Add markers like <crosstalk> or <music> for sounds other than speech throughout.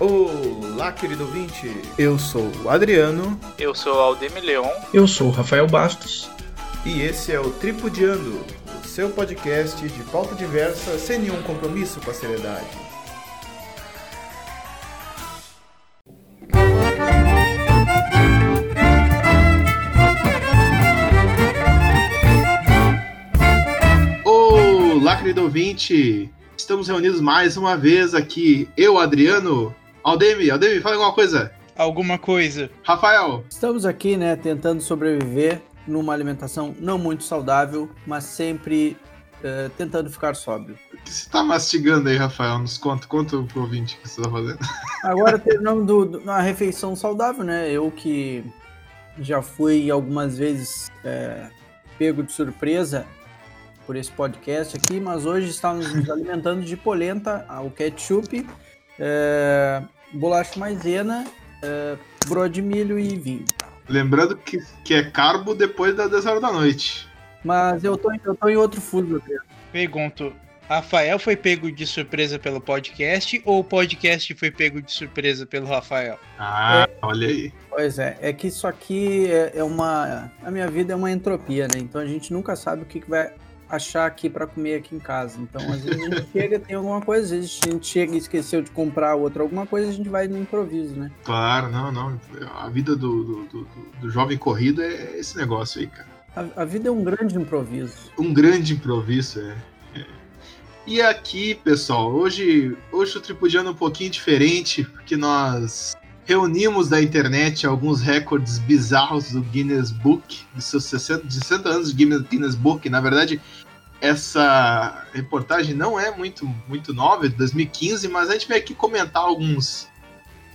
Olá, querido ouvinte. Eu sou o Adriano. Eu sou o Aldemir Leon. Eu sou o Rafael Bastos. E esse é o Tripudiando, o seu podcast de pauta diversa sem nenhum compromisso com a seriedade. Olá, querido ouvinte. Estamos reunidos mais uma vez aqui. Eu, Adriano, Aldemir. Aldemir, fala alguma coisa. Alguma coisa. Rafael. Estamos aqui, né, tentando sobreviver numa alimentação não muito saudável, mas sempre uh, tentando ficar sóbrio. O que você está mastigando aí, Rafael? Nos conta, conta pro ouvinte o que você está fazendo. <laughs> Agora, terminando uma refeição saudável, né? Eu que já fui algumas vezes é, pego de surpresa por esse podcast aqui, mas hoje estamos nos alimentando de polenta, o ketchup, é, bolacha maisena, é, broa de milho e vinho. Lembrando que, que é carbo depois das 10 horas da noite. Mas eu tô, eu tô em outro fuso. Pergunto, Rafael foi pego de surpresa pelo podcast ou o podcast foi pego de surpresa pelo Rafael? Ah, é, olha aí. Pois é, é que isso aqui é, é, uma. A minha vida é uma entropia, né? Então a gente nunca sabe o que, que vai achar aqui para comer aqui em casa. Então, às vezes a gente <laughs> chega tem alguma coisa, às vezes a gente chega e esqueceu de comprar outra alguma coisa, a gente vai no improviso, né? Claro, não, não. A vida do, do, do, do jovem corrido é esse negócio aí, cara. A, a, vida é um grande improviso. Um grande improviso, é. é. E aqui, pessoal, hoje, hoje o Tripudiano é um pouquinho diferente, porque nós reunimos da internet alguns recordes bizarros do Guinness Book, de seus 60, 60 anos de Guinness, Book. Na verdade, essa reportagem não é muito, muito nova, é de 2015, mas a gente vai aqui comentar alguns,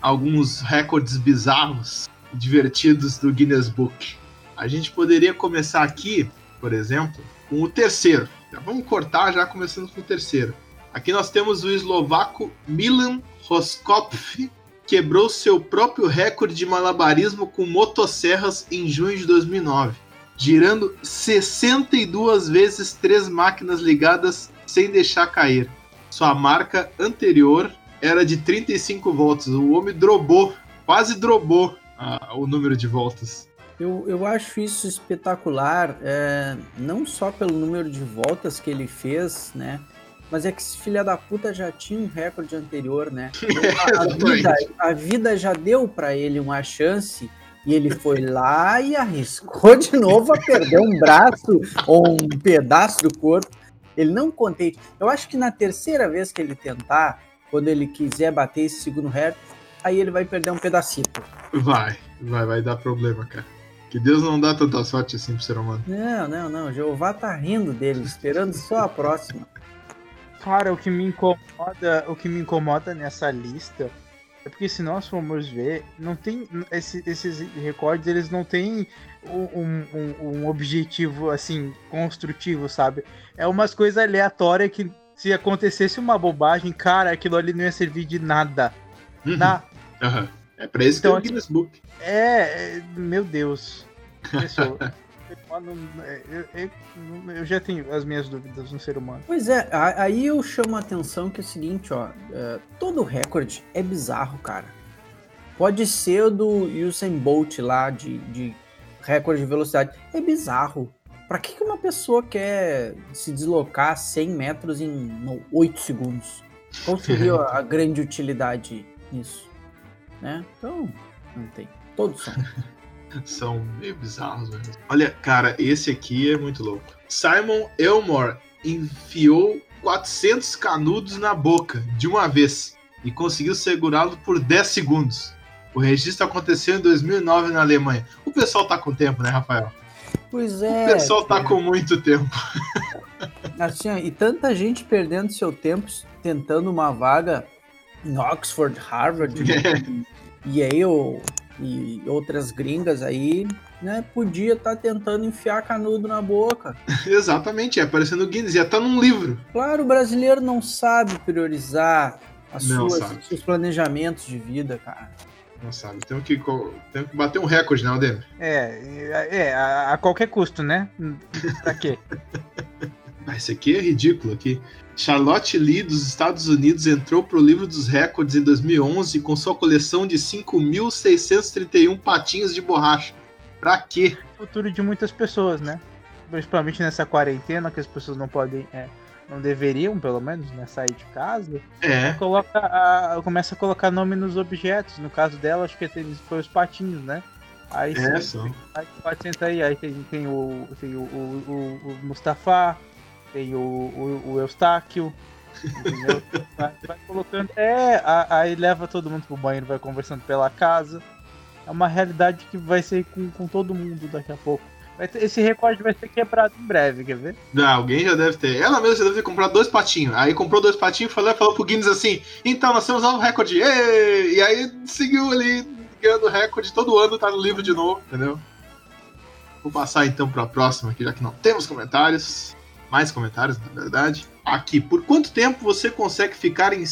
alguns recordes bizarros, divertidos do Guinness Book. A gente poderia começar aqui, por exemplo, com o terceiro. Já vamos cortar já começando com o terceiro. Aqui nós temos o eslovaco Milan Roskopf, quebrou seu próprio recorde de malabarismo com motosserras em junho de 2009, girando 62 vezes três máquinas ligadas sem deixar cair. Sua marca anterior era de 35 voltas. O homem drobou, quase drobou ah, o número de voltas. Eu, eu acho isso espetacular, é, não só pelo número de voltas que ele fez, né? Mas é que esse filho da puta já tinha um recorde anterior, né? <laughs> A, vida, a vida já deu para ele uma chance e ele foi lá e arriscou de novo a perder um braço ou um pedaço do corpo. Ele não contei. Eu acho que na terceira vez que ele tentar, quando ele quiser bater esse segundo recorde, aí ele vai perder um pedacito. Vai, vai, vai dar problema, cara. Que Deus não dá tanta sorte assim pro ser humano. Não, não, não. Jeová tá rindo dele, esperando só a próxima. Cara, o que me incomoda, o que me incomoda nessa lista é porque se nós formos ver, não tem esse, esses recordes, eles não têm um, um, um, objetivo assim construtivo, sabe? É umas coisas aleatórias que se acontecesse uma bobagem, cara, aquilo ali não ia servir de nada. Uhum. Na... Uhum. É pra isso então, que é o Guinness Book. É, é meu Deus. Pessoal, <laughs> É, eu, eu, eu, já tenho as minhas dúvidas no ser humano. Pois é, aí eu chamo a atenção que é o seguinte, ó, é, todo recorde é bizarro, cara. Pode ser o do Usain Bolt lá, de, de recorde de velocidade. É bizarro. Pra que, que uma pessoa quer se deslocar 100 metros em 8 segundos? Qual seria <laughs> a grande utilidade nisso? Né? Então, não tem. Todos são. <laughs> são meio bizarros mesmo. Olha, cara, esse aqui é muito louco. Simon Elmore enfiou 400 canudos na boca de uma vez e conseguiu segurá-lo por 10 segundos. O registro aconteceu em 2009 na Alemanha. O pessoal tá com tempo, né, Rafael? Pois é. O pessoal tá com muito tempo. Assim, e tanta gente perdendo seu tempo tentando uma vaga em Oxford, Harvard, <laughs> é. Yale, e outras gringas aí, né, podia estar tá tentando enfiar canudo na boca. <laughs> Exatamente, é aparecendo Guinness, já tá num livro. Claro, o brasileiro não sabe priorizar as suas, sabe. seus planejamentos de vida, cara. Não sabe, temos que, temos que bater um recorde, né, Alden? É, é, a, a, qualquer custo, né? Pra quê? <laughs> Ah, esse aqui é ridículo aqui. Charlotte Lee dos Estados Unidos entrou pro livro dos recordes em 2011 com sua coleção de 5.631 patinhos de borracha. Pra quê? Futuro de muitas pessoas, né? Principalmente nessa quarentena que as pessoas não podem, é, não deveriam, pelo menos, né, sair de casa. É, Coloca a, começa a colocar nome nos objetos. No caso dela, acho que foi os patinhos, né? Aí é só. Aí pode sentar aí, aí tem, tem, o, tem o, o, o, o Mustafa, tem o, o, o Eustáquio, entendeu? <laughs> vai, vai colocando. É, aí leva todo mundo pro banheiro, vai conversando pela casa. É uma realidade que vai ser com, com todo mundo daqui a pouco. Ter- esse recorde vai ser quebrado em breve, quer ver? Não, alguém já deve ter. Ela mesma já deve ter comprado dois patinhos. Aí comprou dois patinhos e falou, falou pro Guinness assim: então nós temos um novo recorde. E aí seguiu ali ganhando recorde todo ano, tá no livro de novo, entendeu? Vou passar então pra próxima aqui, já que não temos comentários. Mais comentários, na verdade. Aqui, por quanto tempo você consegue ficar em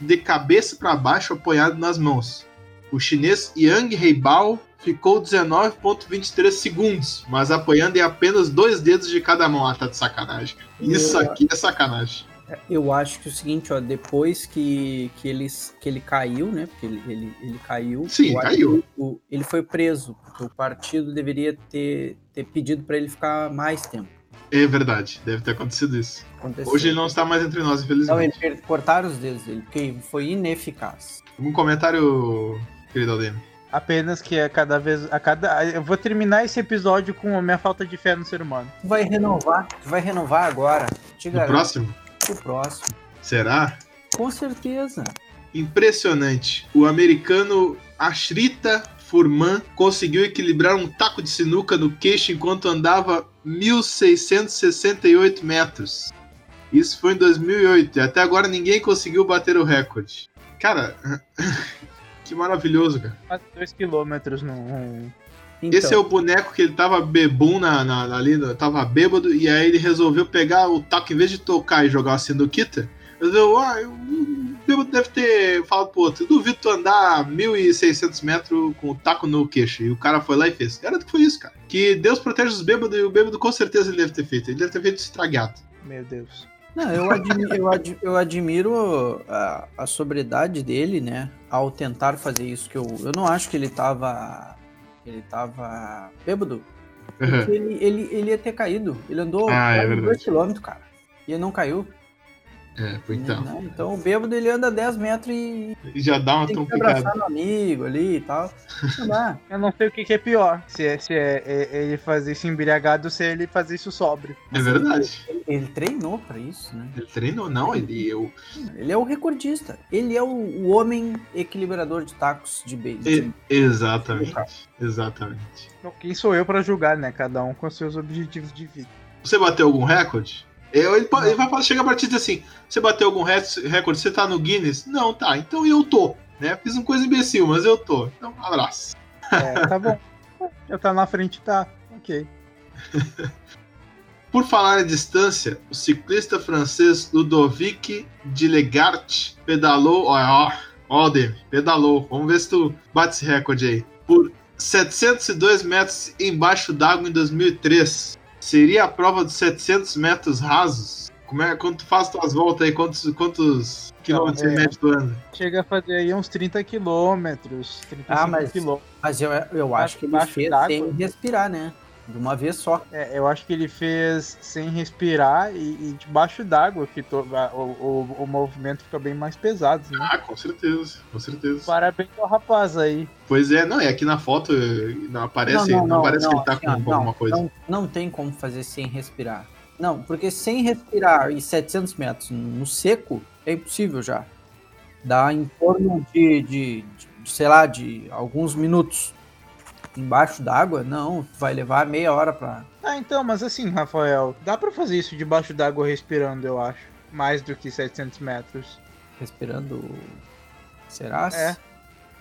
de cabeça para baixo apoiado nas mãos? O chinês Yang Heibao ficou 19,23 segundos, mas apoiando em apenas dois dedos de cada mão. Ah, tá de sacanagem. Isso aqui é sacanagem. Eu acho que é o seguinte, ó, depois que, que, ele, que ele caiu, né? Porque ele, ele, ele caiu. Sim, caiu. ele foi preso. O partido deveria ter, ter pedido para ele ficar mais tempo. É verdade, deve ter acontecido isso. Aconteceu. Hoje ele não está mais entre nós, Não, infelizmente. per- cortaram os dedos dele, porque foi ineficaz. Um comentário, querido Aldemir. Apenas que a cada vez. A cada, eu vou terminar esse episódio com a minha falta de fé no ser humano. Tu vai renovar, tu vai renovar agora. Te No próximo? O próximo. Será? Com certeza. Impressionante. O americano Ashrita Furman conseguiu equilibrar um taco de sinuca no queixo enquanto andava 1.668 metros. Isso foi em 2008 e até agora ninguém conseguiu bater o recorde. Cara, <laughs> que maravilhoso, cara. Quase 2 quilômetros no. Então, Esse é o boneco que ele tava bebum na, na, na- ali, tava bêbado, e aí ele resolveu pegar o taco, em vez de tocar e jogar uma sinuquita, ele resolveu, ah, eu- o bêbado deve ter falado pro outro, duvido tu andar 1.600 metros com o taco no queixo. E o cara foi lá e fez. Garanto que foi isso, cara. Que Deus protege os bêbados, e o bêbado com certeza ele deve ter feito. Ele deve ter feito estragado. Meu Deus. Não, eu admiro, eu ad- eu admiro a, a sobriedade dele, né? Ao tentar fazer isso, que eu, eu não acho que ele tava. Ele tava bêbado. Porque ele, ele, ele ia ter caído. Ele andou Ah, é quase verdade. 2 km, cara. E ele não caiu. É, então. Né? Então o bêbado ele anda 10 metros e Já dá uma tem trompicada. abraçar no amigo ali e tal. Não dá. <laughs> Eu não sei o que, que é pior. Se é, se é, é ele fazer isso embriagado ou se é ele fazer isso sóbrio. É verdade. Ele, ele treinou pra isso, né? Ele treinou, não, ele. Eu, Ele é o recordista. Ele é o, o homem equilibrador de tacos de beijo. exatamente. Exatamente. Então, quem sou eu pra julgar, né? Cada um com seus objetivos de vida. Você bateu algum recorde? Eu, ele, ele vai chegar a partir de assim: você bateu algum re- recorde? Você tá no Guinness? Não, tá. Então eu tô. Né? Fiz uma coisa imbecil, mas eu tô. Então, abraço. É, tá bom. <laughs> Já tá na frente, tá. Ok. <laughs> Por falar em distância, o ciclista francês Ludovic Dilegart pedalou. Ó, ó, ó, Demi, pedalou. Vamos ver se tu bate esse recorde aí. Por 702 metros embaixo d'água em 2003. Seria a prova dos 700 metros rasos? Como é, quando tu faz tuas voltas aí, quantos, quantos quilômetros é. em média tu anda? Chega a fazer aí uns 30 quilômetros. 35 Ah, mas- quilômetros. Mas eu, eu acho que ele Baixo fez sem respirar, né? De uma vez só. É, eu acho que ele fez sem respirar e, e debaixo d'água, que to- a- o, o, o movimento fica bem mais pesado, né? Ah, com certeza, com certeza. Parabéns ao rapaz aí. Pois é, não, e aqui na foto não aparece, não, parece que ele tá assim, com, não, alguma coisa. Não, não tem como fazer sem respirar. Não, porque sem respirar e 700 metros no seco é impossível já. Dá em torno de, de, de- de, sei lá, de alguns minutos. Embaixo d'água, não, vai levar meia hora pra. Ah, então, mas assim, Rafael, dá pra fazer isso debaixo d'água respirando, eu acho. Mais do que 700 metros. respirando. Será? É.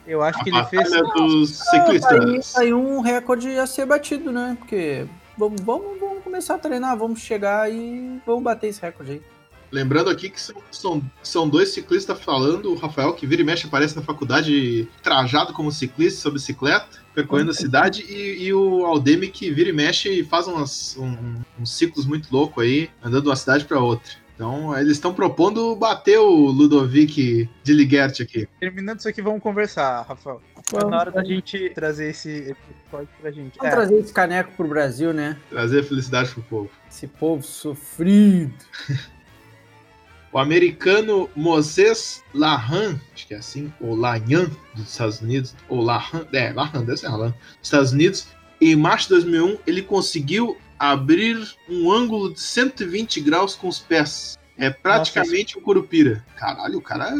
Eu acho A que ele fez. dos Ah, aí, ciclistas. tá aí um recorde a ser batido, né? Porque vamos, vamos, vamos começar a treinar, vamos chegar e vamos bater esse recorde aí. Lembrando aqui que são, são, são dois ciclistas falando, o Rafael, que vira e mexe, aparece na faculdade trajado como ciclista sobre bicicleta, percorrendo a cidade, e, e o Aldemir que vira e mexe e faz umas, um, uns ciclos muito loucos aí, andando de uma cidade para outra. Então, eles estão propondo bater o Ludovic de Ligert aqui. Terminando isso aqui, vamos conversar, Rafael. Tá na hora da gente trazer esse episódio pra gente. Vamos é. trazer esse caneco pro Brasil, né? Trazer felicidade pro povo. Esse povo sofrido. <laughs> o americano Moses Lahan, acho que é assim, ou Lahan, dos Estados Unidos, ou Lahan, é, Lahan, deve ser Lahan, dos Estados Unidos, em março de 2001, ele conseguiu abrir um ângulo de 120 graus com os pés. É praticamente Nossa. um curupira. Caralho, o cara.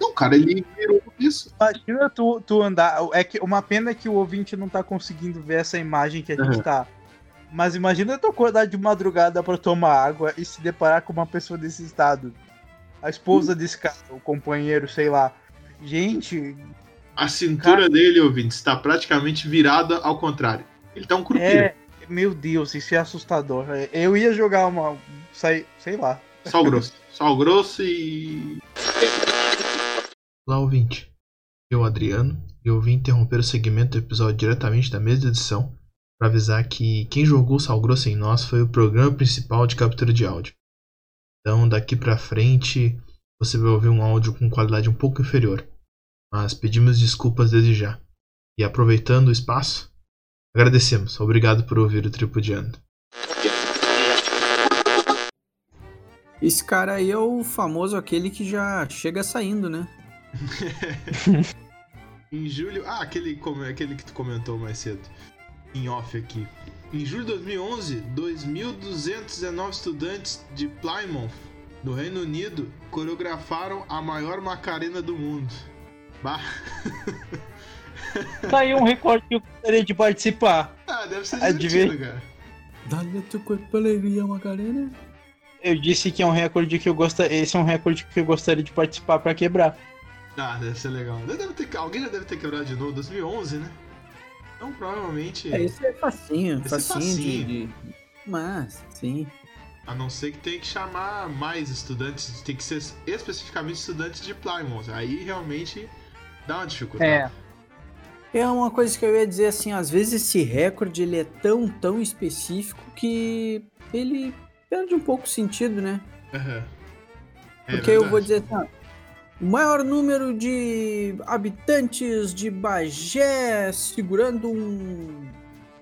Não, cara, ele virou isso. Imagina tu, tu andar. É que uma pena que o ouvinte não tá conseguindo ver essa imagem que a gente uhum. tá. Mas imagina tu acordar de madrugada para tomar água e se deparar com uma pessoa desse estado. A esposa desse cara, o companheiro, sei lá. Gente. A cintura cara... dele, ouvinte, está praticamente virada ao contrário. Ele tá um curupira. É, meu Deus, isso é assustador. Eu ia jogar uma. Sei, sei lá. Sal grosso. Sal grosso e. Olá, ouvinte. Eu, Adriano, e eu vim interromper o segmento do episódio diretamente da mesa de edição para avisar que quem jogou Sal Grosso em nós foi o programa principal de captura de áudio. Então, daqui para frente, você vai ouvir um áudio com qualidade um pouco inferior, mas pedimos desculpas desde já. E aproveitando o espaço, Agradecemos. Obrigado por ouvir o Tripudiano. Esse cara aí é o famoso aquele que já chega saindo, né? <laughs> em julho. Ah, aquele, aquele que tu comentou mais cedo. Em off aqui. Em julho de 2011, 2.219 estudantes de Plymouth, no Reino Unido, coreografaram a maior Macarena do mundo. Bah. Tá aí um recorde que eu gostaria de participar. Ah, deve ser divertido, cara. Dá-lhe teu corpo alegria, Macarena. Eu disse que é um recorde que eu gostaria. Esse é um recorde que eu gostaria de participar pra quebrar. Ah, deve ser legal. Deve ter... Alguém já deve ter quebrado de novo, 2011, né? Então provavelmente. É, isso é facinho, esse facinho, é facinho. De, de... Mas, sim. A não ser que tenha que chamar mais estudantes, tem que ser especificamente estudantes de Plymouth. Aí realmente dá uma dificuldade. É. É uma coisa que eu ia dizer assim, às vezes esse recorde ele é tão, tão específico que ele perde um pouco o sentido, né? Uhum. É Porque verdade. eu vou dizer assim, o maior número de habitantes de Bagé segurando um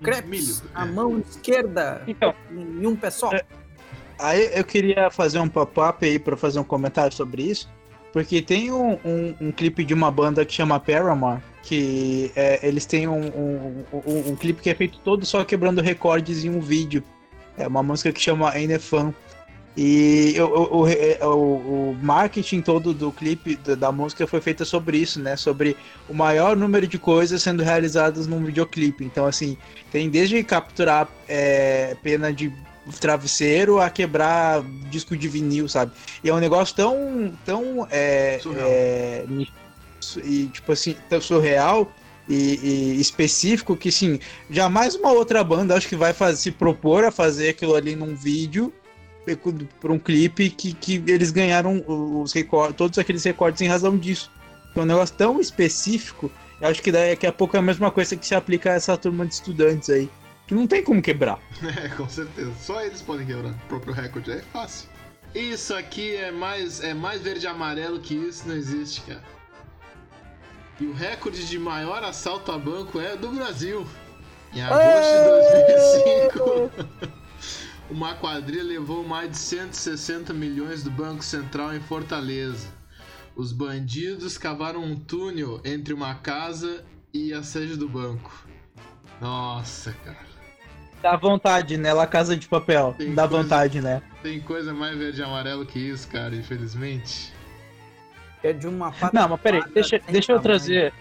crepes na é. mão esquerda então, em um pé só. É, aí eu queria fazer um pop-up aí para fazer um comentário sobre isso, porque tem um, um, um clipe de uma banda que chama Paramore, que é, eles têm um, um, um, um, clipe que é feito todo só quebrando recordes em um vídeo. É uma música que chama Ain't Fun. E o, o, o, o, marketing todo do clipe, da, música, foi feita sobre isso, né? Sobre o maior número de coisas sendo realizadas num videoclipe. Então, assim, tem desde capturar é, pena de travesseiro a quebrar disco de vinil, sabe? E é um negócio tão, tão é, é, e, tipo assim, tão surreal e, e, específico que, sim, jamais uma outra banda acho que vai fazer, se propor a fazer aquilo ali num vídeo para um clipe que, que eles ganharam os recordes, todos aqueles recordes em razão disso. É um negócio tão específico, eu acho que daqui a pouco é a mesma coisa que se aplica a essa turma de estudantes aí. Que não tem como quebrar. <laughs> É, com certeza. Só eles podem quebrar. O próprio recorde é fácil. Isso aqui é mais, é mais verde e amarelo que isso, não existe, cara. E o recorde de maior assalto a banco é do Brasil. Em agosto de 2005, <laughs> uma quadrilha levou mais de 160 milhões do Banco Central em Fortaleza. Os bandidos cavaram um túnel entre uma casa e a sede do banco. Nossa, cara. Dá vontade, né? La Casa de Papel. Tem Dá coisa, vontade, né? Tem coisa mais verde e amarelo que isso, cara, infelizmente é de uma Não, mas peraí, deixa, deixa eu trazer.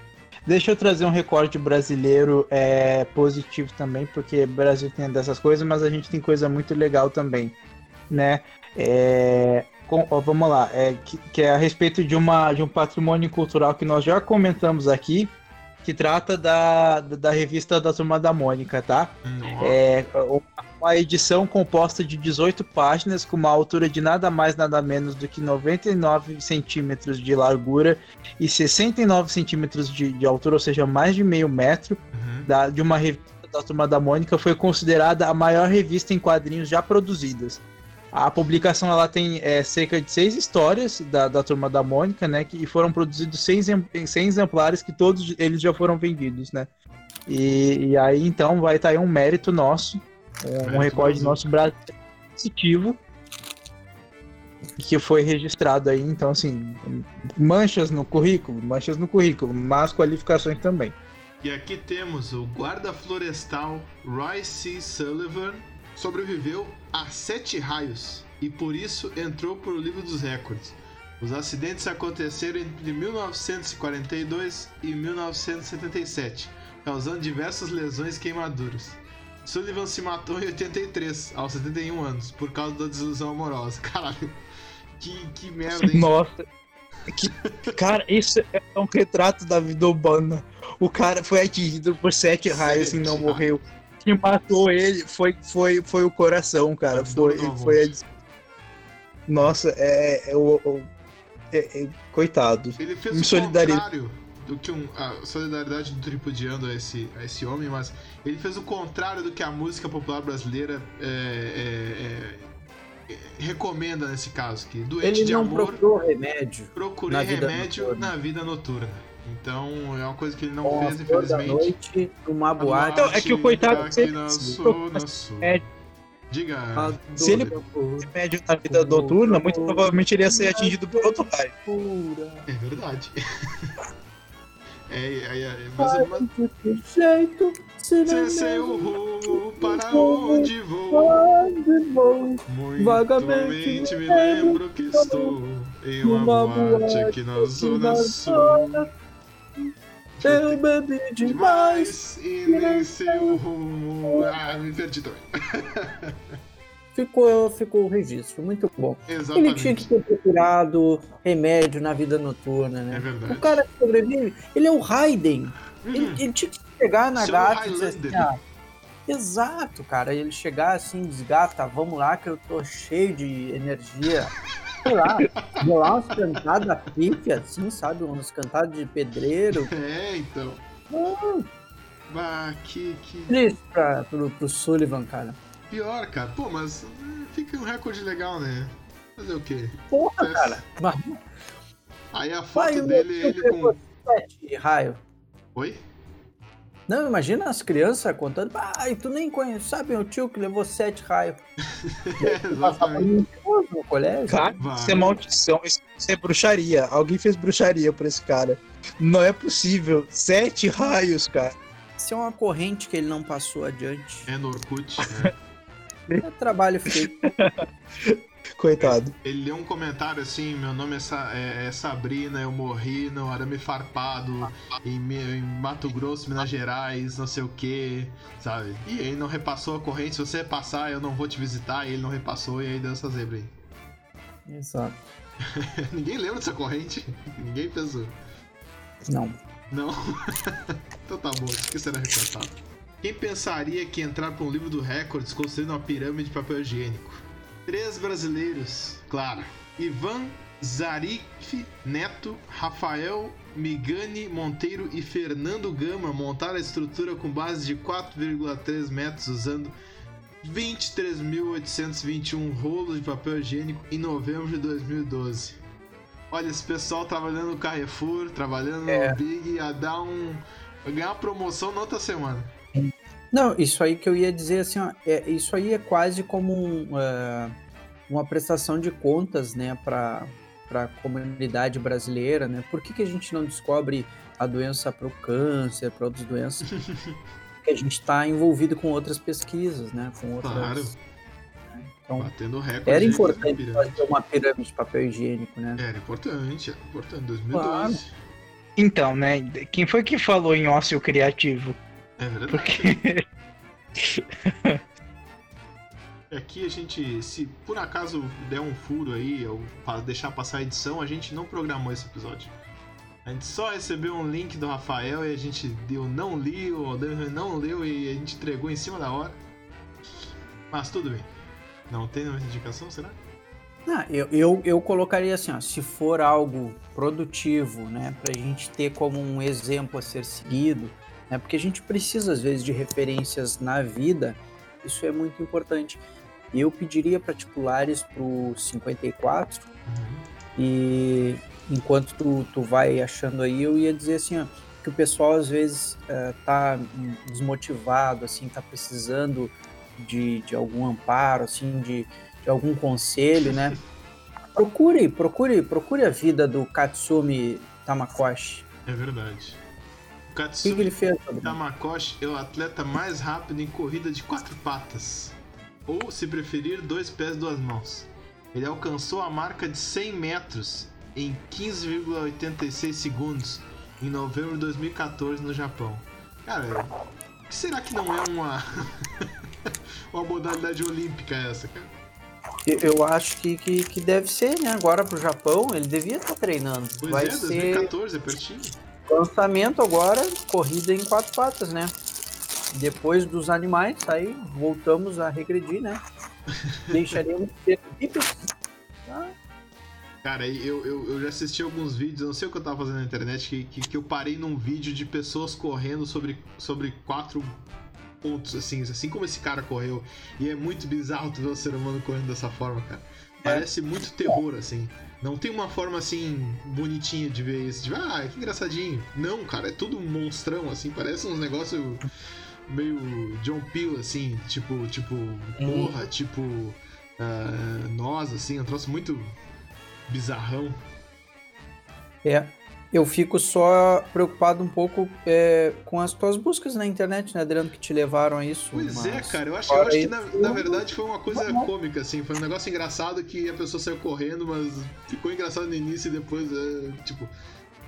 Deixa eu trazer um recorde brasileiro é, positivo também, porque o Brasil tem dessas coisas, mas a gente tem coisa muito legal também, né? É, com, ó, vamos lá, é, que, que, é a respeito de, uma, de um patrimônio cultural que nós já comentamos aqui, que trata da, da, da revista da Turma da Mônica, tá? Uhum. É, uma edição composta de 18 páginas, com uma altura de nada mais nada menos do que 99 centímetros de largura e 69 centímetros de, de altura, ou seja, mais de meio metro, Uhum. da, de uma revista da Turma da Mônica, foi considerada a maior revista em quadrinhos já produzidas. A publicação ela tem é, cerca de seis histórias da, da Turma da Mônica, né? Que, e foram produzidos 100, exem- 100 exemplares que todos eles já foram vendidos, né? E, e aí então vai estar aí um mérito nosso, um, um recorde Brasil. nosso brasileiro positivo que foi registrado aí. Então, assim, manchas no currículo, manchas no currículo, mas qualificações também. E aqui temos o guarda florestal Roy C. Sullivan sobreviveu a sete raios e por isso entrou para o livro dos recordes. Os acidentes aconteceram entre 1942 e 1977, causando diversas lesões e queimaduras. Sullivan se matou em 83, aos 71 anos, por causa da desilusão amorosa. <laughs> Caralho, que, que merda, hein? Nossa. Que- cara, isso é um retrato da vida urbana. O cara foi atingido por sete raios e não morreu. Quem matou ele foi, foi, foi o coração, cara. Foi, foi a... Nossa, é, é é- é- coitado. Ele fez Me o contrário do que um, a solidariedade do tripudiando a esse, a esse homem, mas ele fez o contrário do que a música popular brasileira é, é, é, recomenda nesse caso, que doente Ele de não amor procurou remédio. procurei na vida remédio noturna. na vida noturna. Então é uma coisa que ele não Com fez, infelizmente. noite, numa boate. Então, é que o coitado sua, na sua. É. Diga. a Se ele- Remédio na vida noturna, muito provavelmente ele ia ser atingido por outro raio. É verdade. <laughs> é, é, é, mas, mas, De jeito se rumo para onde vou. Muito Vagamente me lembro que estou em uma, boate aqui na Zona na Sul. Eu <laughs> bebi demais. Demais e nem sei o rumo. Ah, me perdi também. <laughs> Ficou, ficou o registro, muito bom. Ele tinha que Exatamente. ter procurado remédio na vida noturna, É né? verdade. O cara que sobrevive, ele é o Raiden. Uhum. Ele, ele tinha que chegar na Seu gata e dizer assim, ah, Exato, cara. Ele chegar assim, desgata, vamos lá que eu tô cheio de energia. Sei lá, rolar umas cantadas pique, assim, sabe? Umas cantadas de pedreiro. <laughs> É, então. Hum, Bah, que, que Triste pra, pro, pro Sullivan, cara. Pior, cara. Pô, mas fica um recorde legal, né? Fazer o quê? Porra, É. cara. Mas, Aí a Vai, foto o dele, ele com. sete raio. Oi? Não, imagina as crianças contando. Ah, e tu nem conhece, sabe o tio que levou sete raios. <laughs> É, exatamente. no colégio. Cara, Vai. isso é maldição, isso é bruxaria. Alguém fez bruxaria por esse cara. Não é possível. Sete raios, cara. Isso é uma corrente que ele não passou adiante. É no Orkut, né? <laughs> É trabalho feito. <laughs> Coitado. Ele leu um comentário assim: meu nome é, Sa- é- é Sabrina, eu morri no arame farpado em, em Mato Grosso, Minas Gerais, não sei o que, sabe? E ele não repassou a corrente. Se você repassar, eu não vou te visitar. E ele não repassou, e aí deu essa zebra aí. Exato. <laughs> Ninguém lembra dessa corrente? Ninguém pensou. Não. Não? <laughs> então tá bom, isso que será recortado. Quem pensaria que entrar para um livro do Records construindo uma pirâmide de papel higiênico? Três brasileiros, claro. Ivan Zarif Neto, Rafael Migani Monteiro e Fernando Gama montaram a estrutura com base de 4,3 metros usando 23.821 rolos de papel higiênico em novembro de 2012. Olha, esse pessoal trabalhando no Carrefour, trabalhando É. no Big, ia dar um. Ganhar uma promoção na outra semana. Não, isso aí que eu ia dizer assim, ó, é, isso aí é quase como um, é, uma prestação de contas, né, para para a comunidade brasileira, né? Por que, que a gente não descobre a doença para o câncer, para outras doenças? <laughs> Porque a gente está envolvido com outras pesquisas, né? Com outras. Claro. Então, Batendo recorde. era importante fazer uma pirâmide de papel higiênico, né? Era importante, era importante. 2012. Então, né? Quem foi que falou em ócio criativo? É verdade. Porque. <laughs> Aqui a gente, se por acaso der um furo aí, ou deixar passar a edição, a gente não programou esse episódio. A gente só recebeu um link do Rafael e a gente deu não li, ou não leu e a gente entregou em cima da hora. Mas tudo bem. Não tem nenhuma indicação, será? Ah, eu, eu, eu colocaria assim, ó, se for algo produtivo, né, para a gente ter como um exemplo a ser seguido, né, porque a gente precisa às vezes de referências na vida, isso é muito importante. Eu pediria particulares para o 54 uhum. e enquanto tu, tu vai achando aí, eu ia dizer assim, ó, que o pessoal às vezes uh, tá desmotivado, assim, tá precisando de, de algum amparo, assim, de, de algum conselho, né? Procure, procure, procure a vida do Katsumi Tamakoshi. É verdade. O Katsumi que, que ele fez, Tamakoshi é o atleta mais rápido em corrida de quatro patas. Ou, se preferir, dois pés, duas mãos. Ele alcançou a marca de 100 metros em 15,86 segundos em novembro de 2014 no Japão. Cara, será que não é uma <laughs> uma modalidade olímpica essa, cara? Eu acho que, que, que, deve ser, né? Agora pro Japão, ele devia estar tá treinando. Pois Vai é, 2014, ser... é pertinho. Lançamento agora, corrida em quatro patas, né? Depois dos animais, aí voltamos a regredir, né? <laughs> Deixaremos bípedes. Ah, Cara, eu, eu, eu, já assisti alguns vídeos, não sei o que eu tava fazendo na internet, que, que, que, eu parei num vídeo de pessoas correndo sobre, sobre quatro pontos, assim, assim como esse cara correu. E é muito bizarro tu ver o ser humano correndo dessa forma, cara. Parece muito terror, assim. Não tem uma forma, assim, bonitinha de ver isso. De, ah, que engraçadinho. Não, cara, é tudo um monstrão, assim. Parece uns negócios meio John Peel, assim. Tipo, tipo, porra, tipo... Uh, nós, assim, um troço muito bizarrão. É. Eu fico só preocupado um pouco é, com as tuas buscas na internet, né, Adriano, que te levaram a isso. Pois é, cara. Eu acho, eu acho que na, na, verdade foi uma coisa cômica, assim. Foi um negócio engraçado que a pessoa saiu correndo, mas ficou engraçado no início e depois, é, tipo.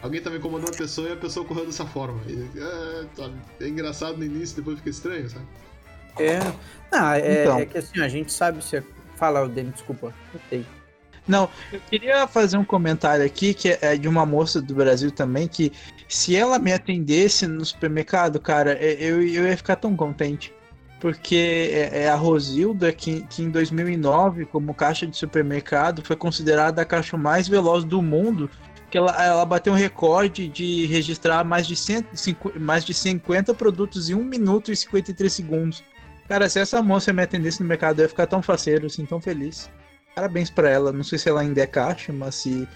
Alguém tava incomodando a pessoa e a pessoa correu dessa forma. E, é, tá, é, engraçado no início e depois fica estranho, sabe? É. Ah, é, então. é que assim, a gente sabe se. Fala, Demi, desculpa. Eu tenho. Não, eu queria fazer um comentário aqui que é de uma moça do Brasil também que se ela me atendesse no supermercado, cara, é, eu, eu ia ficar tão contente. Porque é, é a Rosilda que, que em 2009, como caixa de supermercado, foi considerada a caixa mais veloz do mundo que ela, ela bateu um recorde de registrar mais de, 100, mais de 50 produtos em 1 minuto e 53 segundos. Cara, se essa moça me atendesse no mercado, eu ia ficar tão faceiro, assim, tão feliz. Parabéns para ela. Não sei se ela ainda é caixa, mas se,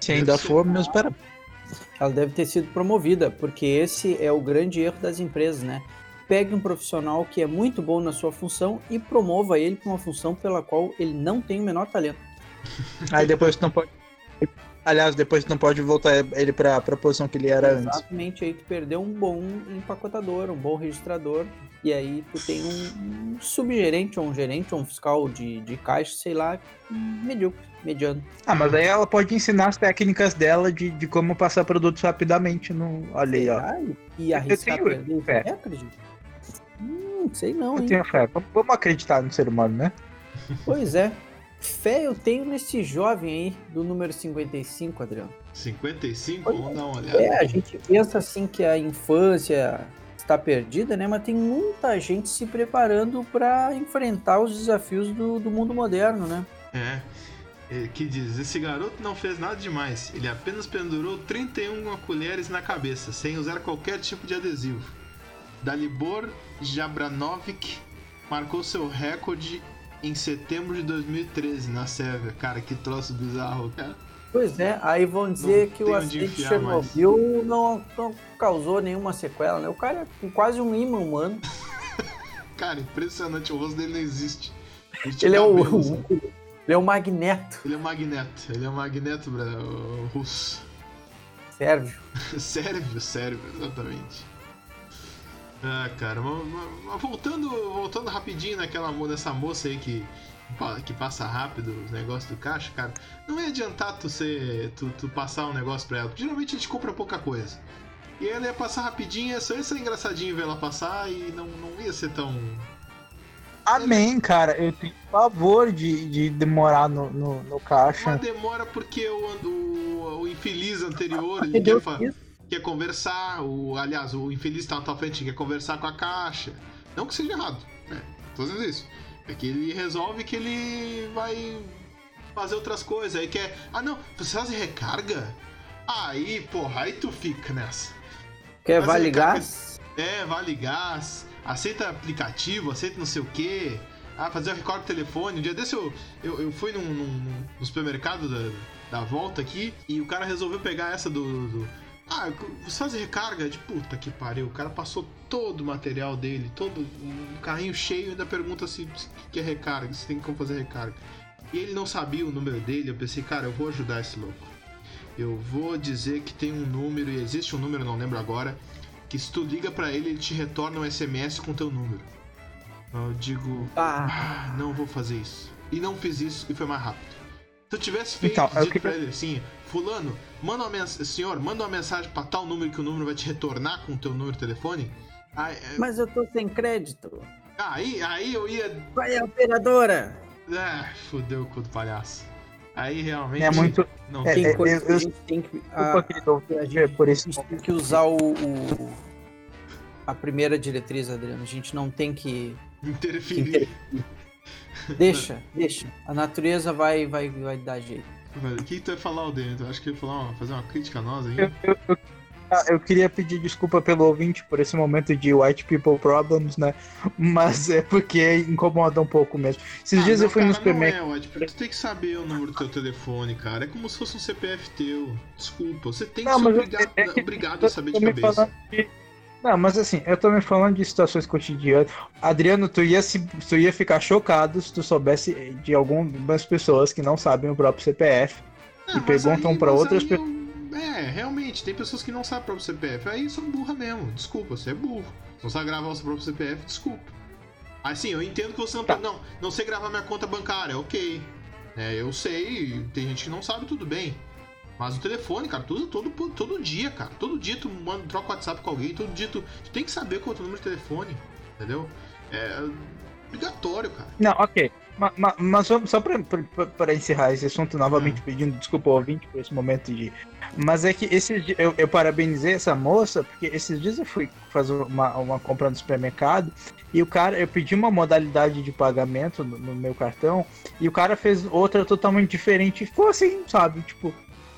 se ainda for, meus parabéns. Ela deve ter sido promovida, porque esse é o grande erro das empresas, né? Pegue um profissional que é muito bom na sua função e promova ele para uma função pela qual ele não tem o menor talento. <laughs> Aí depois não pode. Aliás, depois tu não pode voltar ele para a posição que ele era Exatamente, antes. Exatamente, aí tu perdeu um bom empacotador, um bom registrador, e aí tu tem um, um subgerente ou um gerente ou um fiscal de, de caixa, sei lá, medíocre, mediano. Ah, mas aí ela pode ensinar as técnicas dela de, de como passar produtos rapidamente no. Olha aí, ó. E arriscar eu tenho perder, fé. acredito. Hum, sei não, eu hein? tenho fé. Vamos acreditar no ser humano, né? Pois é. Fé eu tenho nesse jovem aí, do número 55, Adriano. 55? Vamos dar uma olhada. É, a gente pensa assim que a infância está perdida, né? Mas tem muita gente se preparando para enfrentar os desafios do, do mundo moderno, né? É. é. Que diz: esse garoto não fez nada demais. Ele apenas pendurou 31 colheres na cabeça, sem usar qualquer tipo de adesivo. Dalibor Jabranovic marcou seu recorde em setembro de 2013 na Sérvia. Cara, que troço bizarro, cara. Pois é, aí vão dizer não que o acidente de Chernobyl não, não, causou nenhuma sequela, né? O cara é com quase um imã humano. <laughs> cara, impressionante, o rosto dele não existe. Ele, ele é o, o, <laughs> ele é o Magneto. Ele é o Magneto, ele é o Magneto o russo. Sérvio. <laughs> sérvio, sérvio, exatamente. Ah, cara, mas, mas, voltando, voltando rapidinho naquela nessa moça aí que que passa rápido os negócios do caixa, cara, não ia adiantar tu, ser, tu, tu passar um negócio pra ela. Porque geralmente a gente compra pouca coisa. E ela ia passar rapidinho, só ia ser engraçadinho ver ela passar e não, não ia ser tão. Amém, cara. Eu tenho favor de, de demorar no, no, no caixa. Mas demora porque o, o, o infeliz anterior ele quer, quer conversar. O, aliás, o infeliz tá na tua frente quer conversar com a caixa. Não que seja errado, né? Tô dizendo isso. É que ele resolve que ele vai fazer outras coisas. Aí quer. Ah não, você faz recarga? Aí, porra, aí tu fica nessa. Quer Mas vale tá- gás? É, vale gás, aceita aplicativo, aceita não sei o quê. Ah, fazer o recorde do telefone. Um dia desse eu, eu, eu fui num, num- no supermercado da, da volta aqui e o cara resolveu pegar essa do. do- ah, você faz recarga? De puta que pariu. O cara passou todo o material dele, todo um carrinho cheio e ainda pergunta se, se que é recarga, se tem como fazer recarga. E ele não sabia o número dele. Eu pensei, cara, eu vou ajudar esse louco. Eu vou dizer que tem um número, e existe um número, não lembro agora, que se tu liga pra ele, ele te retorna um SMS com teu número. Eu digo, Ah, ah, não vou fazer isso. E não fiz isso e foi mais rápido. Se eu tivesse feito Então, eu dito pra queria- ele assim, fulano, manda uma mensagem, senhor, manda uma mensagem pra tal número que o número vai te retornar com o teu número de telefone. Aí, é, mas eu tô sem crédito. aí, aí eu ia. Vai a operadora. Ah, fudeu o cu do palhaço. Aí realmente. É muito. Não É, tem. É, coisa eu- que a gente tem que. A, querido ouvinte, a gente- é por a isso. gente tem que usar o, o- a primeira diretriz, Adriano. A gente não tem que. Interferir. Deixa, deixa. A natureza vai, vai, vai dar jeito. O que tu ia falar, Alden? Tu acha que ia falar uma- fazer uma crítica a nós aí? Eu, eu- eu- ah, eu queria pedir desculpa pelo ouvinte por esse momento de white people problems, né? Mas é porque incomoda um pouco mesmo. Esses Ah, dias não, eu fui no cara, supermercado. Não é, White, tu tem que saber o número do teu telefone, cara. É como se fosse um CPF teu. Desculpa, você tem que Não, ser obrigado, é obrigado a saber de me cabeça. Não, mas assim, eu tô me falando de situações cotidianas. Adriano, tu ia, se, tu ia ficar chocado se tu soubesse de algumas pessoas que não sabem o próprio CPF. Ah, e perguntam mas outras eu- É, realmente, tem pessoas que não sabem o próprio CPF. Aí são burra mesmo. Desculpa, você é burro. Não sabe gravar o seu próprio CPF, desculpa. Assim, eu entendo que você não Tá. Não, não sei gravar minha conta bancária, ok. É, eu sei, tem gente que não sabe, tudo bem. Mas o telefone, cara, tu usa todo, todo dia, cara. Todo dia tu manda, troca o WhatsApp com alguém, todo dia tu, tu tem que saber qual é o teu número de telefone, entendeu? É obrigatório, cara. Não, ok. Ma- ma- Mas, só, só pra encerrar esse assunto, novamente Hum. pedindo desculpa ao ouvinte por esse momento de. Mas é que esses eu, eu parabenizei essa moça, porque esses dias eu fui fazer uma, uma compra no supermercado e o cara, eu pedi uma modalidade de pagamento no, no meu cartão e o cara fez outra totalmente diferente ficou assim, sabe? Tipo.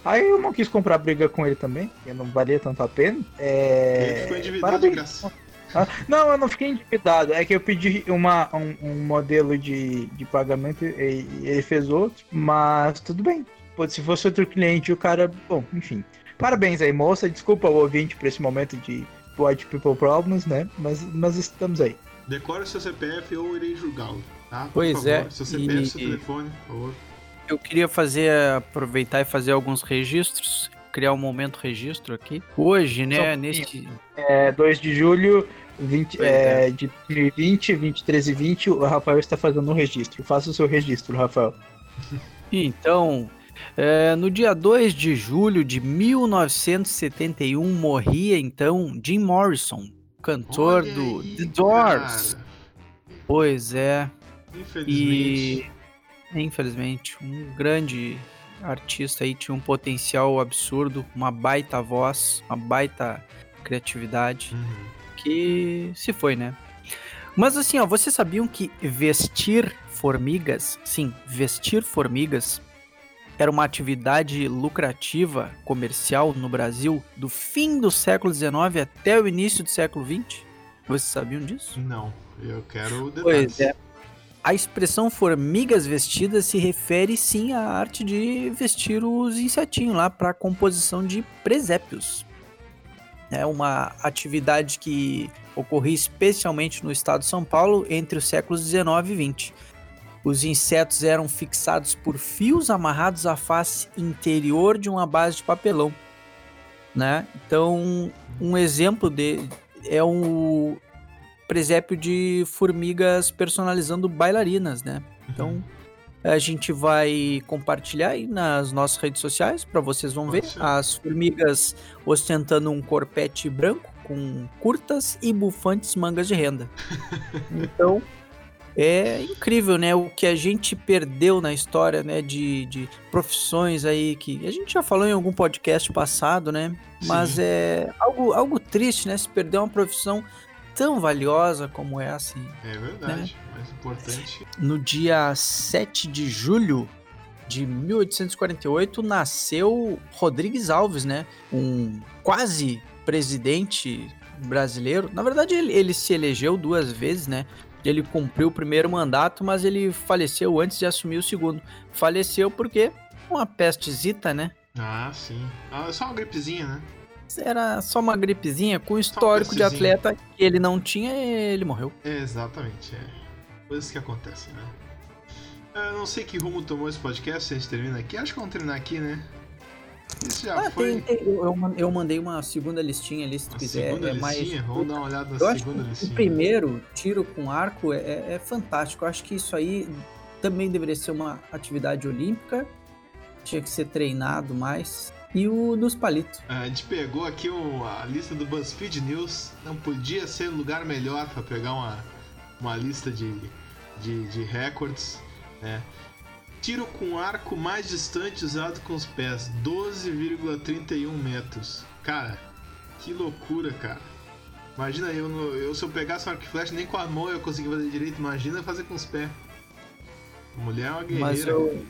Aí eu não quis comprar briga com ele também, porque não valia tanto a pena. É... Ele ficou endividado parabéns. graça. Ah, Não, eu não fiquei endividado. É que eu pedi uma, um, um modelo de, de pagamento e, e ele fez outro, mas tudo bem. Pô, Se fosse outro cliente, o cara. Bom, enfim. Parabéns aí, moça. Desculpa o ouvinte por esse momento de White People Problems, né? Mas, mas estamos aí. Decore seu CPF ou eu irei julgá-lo, tá? Por Pois favor. é, Seu CPF, e- seu telefone, por favor. Eu queria fazer, aproveitar e fazer alguns registros, criar um momento registro aqui. Hoje, né, Só um neste... É 2 de julho 20, Pois é, de 2020, 23 e 20, o Rafael está fazendo um registro. Faça o seu registro, Rafael. Então, é, no dia 2 de julho de 1971, morria, então, Jim Morrison, cantor Olha do aí, The Doors. cara. Pois é, Infelizmente. Infelizmente, um grande artista aí, tinha um potencial absurdo, uma baita voz, uma baita criatividade. Uhum. que se foi, né? Mas assim, ó, vocês sabiam que vestir formigas, sim, vestir formigas era uma atividade lucrativa comercial no Brasil do fim do século XIX até o início do século XX? Vocês sabiam disso? Não, eu quero detalhes. Pois é. A expressão formigas vestidas se refere sim à arte de vestir os insetinhos lá para composição de presépios. É uma atividade que ocorria especialmente no estado de São Paulo entre os séculos 19 e 20. Os insetos eram fixados por fios amarrados à face interior de uma base de papelão. Né? Então, um exemplo de é um presépio de formigas personalizando bailarinas, né? Então, a gente vai compartilhar aí nas nossas redes sociais para vocês vão ver as formigas ostentando um corpete branco com curtas e bufantes mangas de renda. <laughs> Então, é incrível, né? O que a gente perdeu na história, né? De, de profissões aí que a gente já falou em algum podcast passado, né? Mas Sim. é algo, algo triste, né? Se perder uma profissão tão valiosa como essa. É verdade. Mais importante. No dia 7 de julho de 1848 nasceu Rodrigues Alves, né? Um quase presidente brasileiro. Na verdade, ele, ele se elegeu duas vezes, né? Ele cumpriu o primeiro mandato, mas ele faleceu antes de assumir o segundo. Faleceu porque uma pestezita, né? Ah, sim. Ah, só uma gripezinha, né? Era só uma gripezinha com histórico de atleta que ele não tinha e ele morreu. Exatamente, é. Coisas que acontecem, né? Eu não sei que rumo tomou esse podcast, se a gente termina aqui. Acho que vamos terminar aqui, né? Isso já Ah, foi. tem, tem- eu, eu man- eu mandei uma segunda listinha ali, se tu quiser. segunda é mais... listinha? Vamos dar uma olhada na Eu acho segunda que listinha. o primeiro tiro com arco é, é- é fantástico. Eu acho que isso aí também deveria ser uma atividade olímpica. Tinha que ser treinado mais. E o dos palitos. A gente pegou aqui o- a lista do BuzzFeed News. Não podia ser lugar melhor para pegar uma, uma lista de, de, de recordes. Né? Tiro com arco mais distante usado com os pés: 12,31 metros. Cara, que loucura, cara. Imagina eu, eu se eu pegasse um arco e flecha, nem com a mão eu conseguia fazer direito. Imagina fazer com os pés. A mulher é uma guerreira. Mas eu,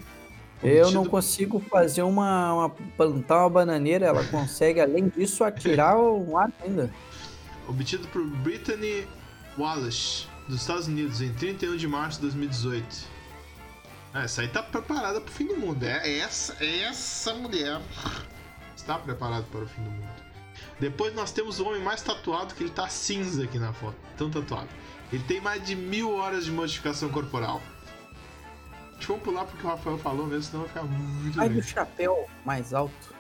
eu não consigo fazer uma, uma. plantar uma bananeira. Ela consegue, além disso, atirar um arco ainda. obtido por Brittany Wallace, dos Estados Unidos, em 31 de março de 2018. Ah, essa aí tá preparada pro fim do mundo. É essa, é essa mulher está preparada para o fim do mundo. Depois nós temos o homem mais tatuado, que ele tá cinza aqui na foto. Tão tatuado. Ele tem mais de mil horas de modificação corporal. Deixa eu pular porque o Rafael falou mesmo, senão vai ficar muito Ai, do chapéu mais alto.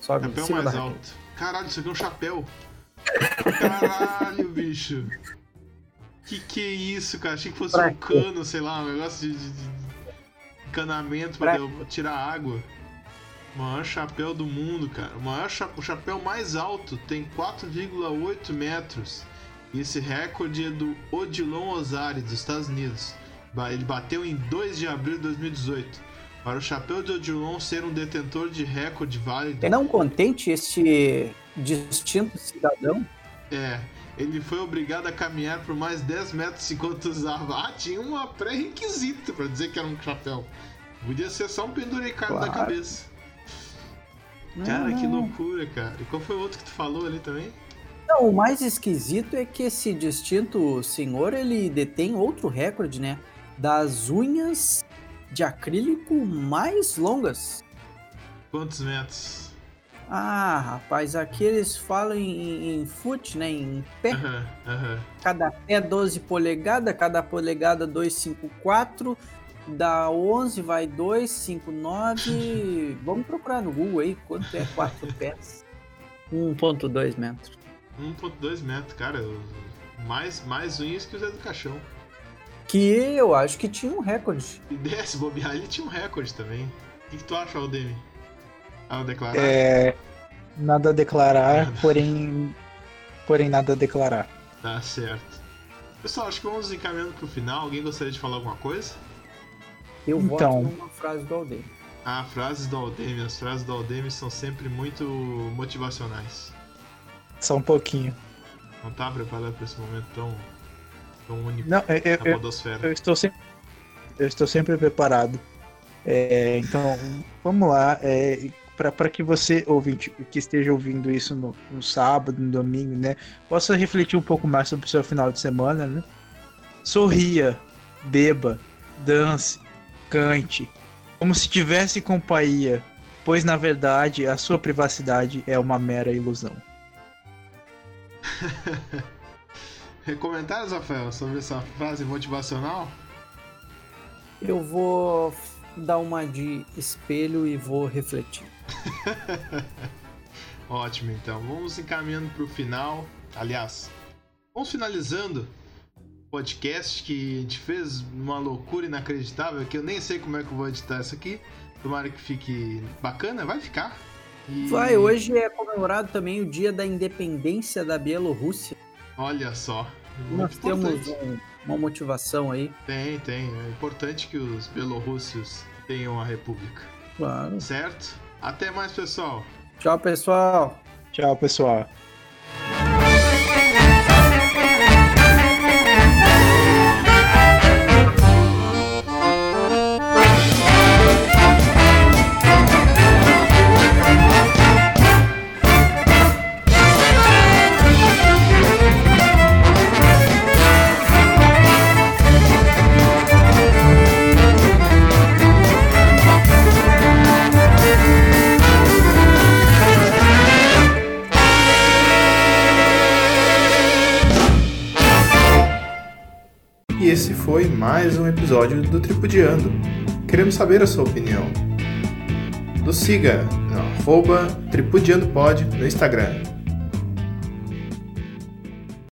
Sobe em Chapéu cima mais alto. Caralho, isso aqui é um chapéu. Caralho, bicho. Que que é isso, cara? Achei que fosse Pra um quê? cano, sei lá, um negócio de, de- de encanamento pra, Pra tirar água. O maior chapéu do mundo, cara. O, maior cha- o chapéu mais alto tem 4,8 metros. E esse recorde é do Odilon Ozari, dos Estados Unidos. Ele bateu em 2 de abril de 2018. Para o chapéu de Odilon ser um detentor de recorde válido. E não contente este distinto cidadão, É, ele foi obrigado a caminhar por mais 10 metros enquanto usava. Ah, tinha uma pré-requisito pra dizer que era um chapéu. Podia ser só um penduricado da Claro. cabeça. Cara, que loucura, cara. E qual foi o outro que tu falou ali também? Não, o mais esquisito é que esse distinto senhor, ele detém outro recorde, né? Das unhas de acrílico mais longas. Quantos metros? Ah, rapaz, aqui eles falam em, em foot, né? Em pé. Aham, aham. Cada pé 12 polegadas, cada polegada 254. Da 11 vai 259. <laughs> Vamos procurar no Google aí quanto é 4 <laughs> pés. 1.2 metros. 1.2 metros, cara. Mais, mais unhas que o Zé do Caixão. Que eu acho que tinha um recorde. E desse bobear, ele tinha um recorde também. O que, que tu acha, Aldemir? Ao declarar? É, nada a declarar, porém, porém nada a declarar. Tá certo. Pessoal, acho que vamos encaminhando pro final. Alguém gostaria de falar alguma coisa? Eu Então. voto numa frase do Aldeia. Ah, frases do Aldemir. As frases do Aldemir são sempre muito motivacionais. Só um pouquinho. Não tá preparado pra esse momento tão, tão único Não, eu, eu- na eu- podosfera. eu estou sempre, eu estou sempre preparado. É, então, vamos lá. É, para que você, ouvinte, que esteja ouvindo isso no, no sábado, no domingo, né, possa refletir um pouco mais sobre o seu final de semana, né? Sorria, beba, dance, cante, como se tivesse companhia, pois na verdade a sua privacidade é uma mera ilusão. <laughs> Comentários, Rafael, sobre essa frase motivacional? Eu vou dar uma de espelho e vou refletir. <laughs> Ótimo, então. Vamos encaminhando pro final. Aliás, vamos finalizando o podcast que a gente fez uma loucura inacreditável que eu nem sei como é que eu vou editar isso aqui. Tomara que fique bacana, vai ficar. E- Vai, hoje é comemorado também o dia da independência da Bielorrússia. Olha só. Nós Muito temos um- uma motivação aí. Tem, tem. É importante que os belorrússios tenham a república. Claro. Certo? Até mais, pessoal. Tchau, pessoal. Tchau, pessoal. Foi mais um episódio do Tripudiando. Queremos saber a sua opinião. Nos siga no arroba tripudiandopod no Instagram.